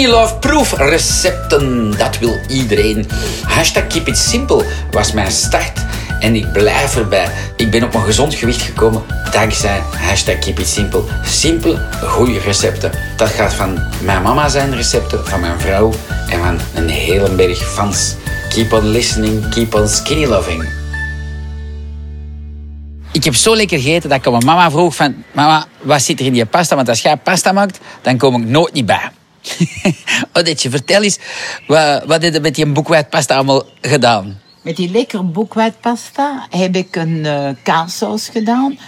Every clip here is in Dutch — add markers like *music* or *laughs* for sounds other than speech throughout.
Skinny Love proefrecepten, dat wil iedereen. Hashtag Keep It Simple was mijn start en ik blijf erbij. Ik ben op een gezond gewicht gekomen dankzij hashtag Keep It Simple. Simpel, goede recepten. Dat gaat van mijn mama zijn recepten, van mijn vrouw en van een hele berg fans. Keep on listening, keep on skinny loving. Ik heb zo lekker gegeten dat ik mijn mama vroeg van... Mama, wat zit er in die pasta? Want als jij pasta maakt, dan kom ik nooit niet bij. *laughs* Odetje, vertel eens, wat, wat heb je met die boekwijdpasta allemaal gedaan? Met die lekkere boekwijdpasta heb ik een uh, kaassaus gedaan.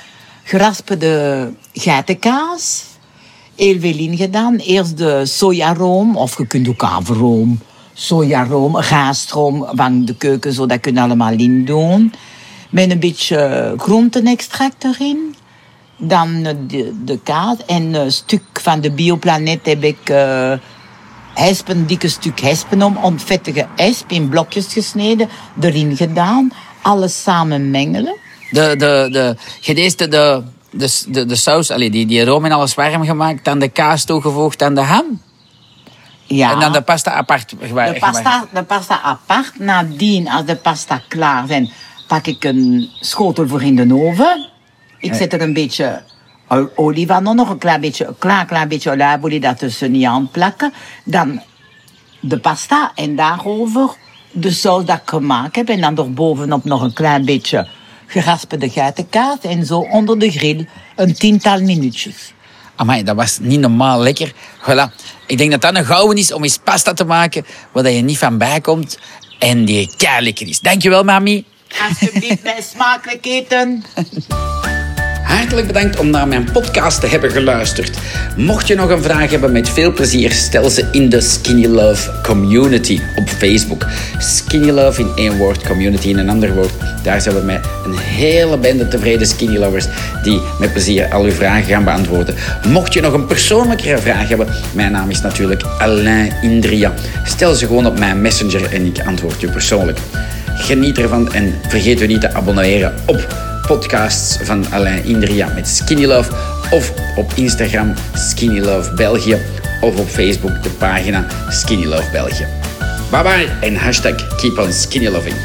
Geraspelde geitenkaas. Heel veel in gedaan. Eerst de sojaroom, of je kunt ook averroom. Sojaroom, gaastroom van de keuken, zodat kun je allemaal in doen. Met een beetje groentenextract erin. Dan de, de kaas en een stuk van de bioplanet heb ik uh, hespen, een dikke stuk hespen om, onvettige hesp in blokjes gesneden, erin gedaan. Alles samen mengelen. De, de, de, gedeeste, de, de, de, de saus, allee, die, die room en alles warm gemaakt, dan de kaas toegevoegd aan de ham. Ja. En dan de pasta apart. De pasta, de pasta apart. Nadien, als de pasta klaar zijn, pak ik een schotel voor in de oven. Ik zet er een beetje olie van nog een klein beetje, een klein, klein beetje olijfolie dat tussen niet aan plakken. Dan de pasta en daarover de saus dat ik gemaakt heb. En dan erbovenop nog een klein beetje geraspelde geitenkaas. En zo onder de grill een tiental minuutjes. Amai, dat was niet normaal lekker. Voilà. Ik denk dat dat een gouden is om eens pasta te maken waar je niet van bij komt. En die kei lekker is. Dankjewel, mami. Alsjeblieft, mijn smakelijk eten. *laughs* Hartelijk bedankt om naar mijn podcast te hebben geluisterd. Mocht je nog een vraag hebben, met veel plezier stel ze in de Skinny Love Community op Facebook. Skinny Love in één woord, community in een ander woord. Daar zijn we met een hele bende tevreden Skinny Lovers die met plezier al uw vragen gaan beantwoorden. Mocht je nog een persoonlijkere vraag hebben, mijn naam is natuurlijk Alain Indria. Stel ze gewoon op mijn messenger en ik antwoord je persoonlijk. Geniet ervan en vergeet u niet te abonneren op podcasts van Alain Indria met Skinny Love of op Instagram Skinny Love België of op Facebook de pagina Skinny Love België. Bye bye en hashtag keep on skinny loving.